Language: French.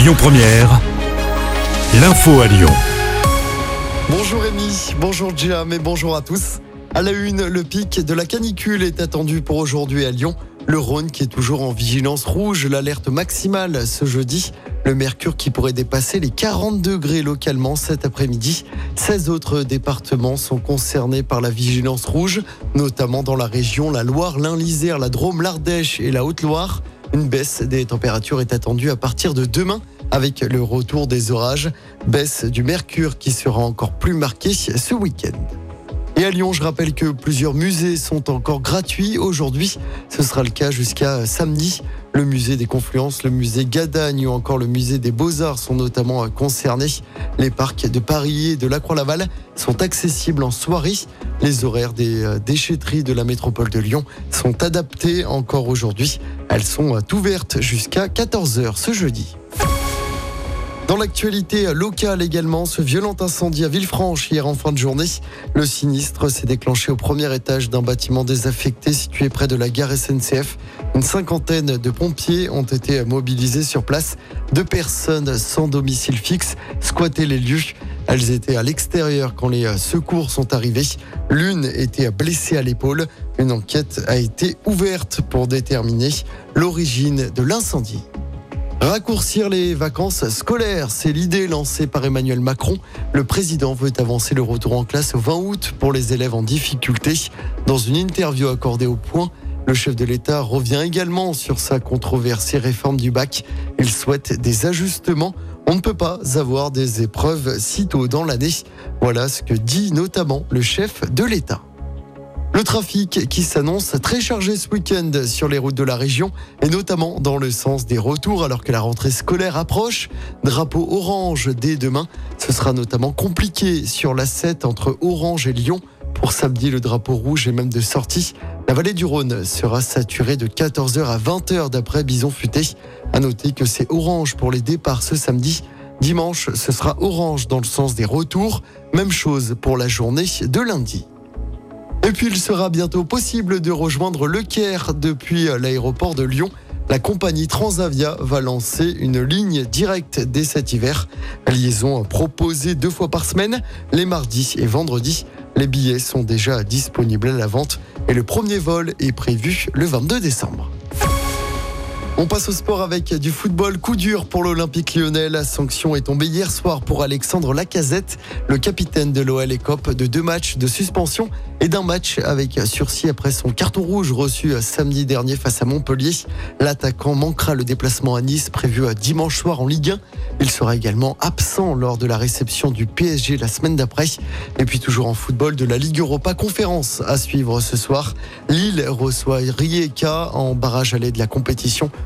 Lyon Première, l'info à Lyon. Bonjour Rémi, bonjour Jam et bonjour à tous. À la une, le pic de la canicule est attendu pour aujourd'hui à Lyon. Le Rhône qui est toujours en vigilance rouge, l'alerte maximale ce jeudi. Le mercure qui pourrait dépasser les 40 degrés localement cet après-midi. 16 autres départements sont concernés par la vigilance rouge, notamment dans la région la Loire, l'Ain-Lisère, la Drôme, l'Ardèche et la Haute-Loire. Une baisse des températures est attendue à partir de demain avec le retour des orages. Baisse du mercure qui sera encore plus marquée ce week-end. Et à Lyon, je rappelle que plusieurs musées sont encore gratuits aujourd'hui. Ce sera le cas jusqu'à samedi. Le musée des Confluences, le musée Gadagne ou encore le musée des Beaux-Arts sont notamment concernés. Les parcs de Paris et de la Croix-Laval sont accessibles en soirée. Les horaires des euh, déchetteries de la métropole de Lyon sont adaptés encore aujourd'hui. Elles sont euh, ouvertes jusqu'à 14h ce jeudi. Dans l'actualité locale également, ce violent incendie à Villefranche hier en fin de journée. Le sinistre s'est déclenché au premier étage d'un bâtiment désaffecté situé près de la gare SNCF. Une cinquantaine de pompiers ont été mobilisés sur place. Deux personnes sans domicile fixe squattaient les lieux. Elles étaient à l'extérieur quand les secours sont arrivés. L'une était blessée à l'épaule. Une enquête a été ouverte pour déterminer l'origine de l'incendie. Raccourcir les vacances scolaires, c'est l'idée lancée par Emmanuel Macron. Le président veut avancer le retour en classe au 20 août pour les élèves en difficulté. Dans une interview accordée au point, le chef de l'État revient également sur sa controversée réforme du bac. Il souhaite des ajustements. On ne peut pas avoir des épreuves si tôt dans l'année. Voilà ce que dit notamment le chef de l'État. Le trafic qui s'annonce très chargé ce week-end sur les routes de la région et notamment dans le sens des retours alors que la rentrée scolaire approche. Drapeau orange dès demain. Ce sera notamment compliqué sur la 7 entre Orange et Lyon. Pour samedi, le drapeau rouge est même de sortie. La vallée du Rhône sera saturée de 14h à 20h d'après Bison Futé. À noter que c'est orange pour les départs ce samedi. Dimanche, ce sera orange dans le sens des retours. Même chose pour la journée de lundi. Et puis il sera bientôt possible de rejoindre le Caire depuis l'aéroport de Lyon. La compagnie Transavia va lancer une ligne directe dès cet hiver. Liaison proposée deux fois par semaine, les mardis et vendredis. Les billets sont déjà disponibles à la vente et le premier vol est prévu le 22 décembre. On passe au sport avec du football. Coup dur pour l'Olympique lyonnais. La sanction est tombée hier soir pour Alexandre Lacazette, le capitaine de l'OL écope de deux matchs de suspension et d'un match avec sursis après son carton rouge reçu samedi dernier face à Montpellier. L'attaquant manquera le déplacement à Nice prévu dimanche soir en Ligue 1. Il sera également absent lors de la réception du PSG la semaine d'après. Et puis toujours en football de la Ligue Europa conférence à suivre ce soir. Lille reçoit Rijeka en barrage allé de la compétition.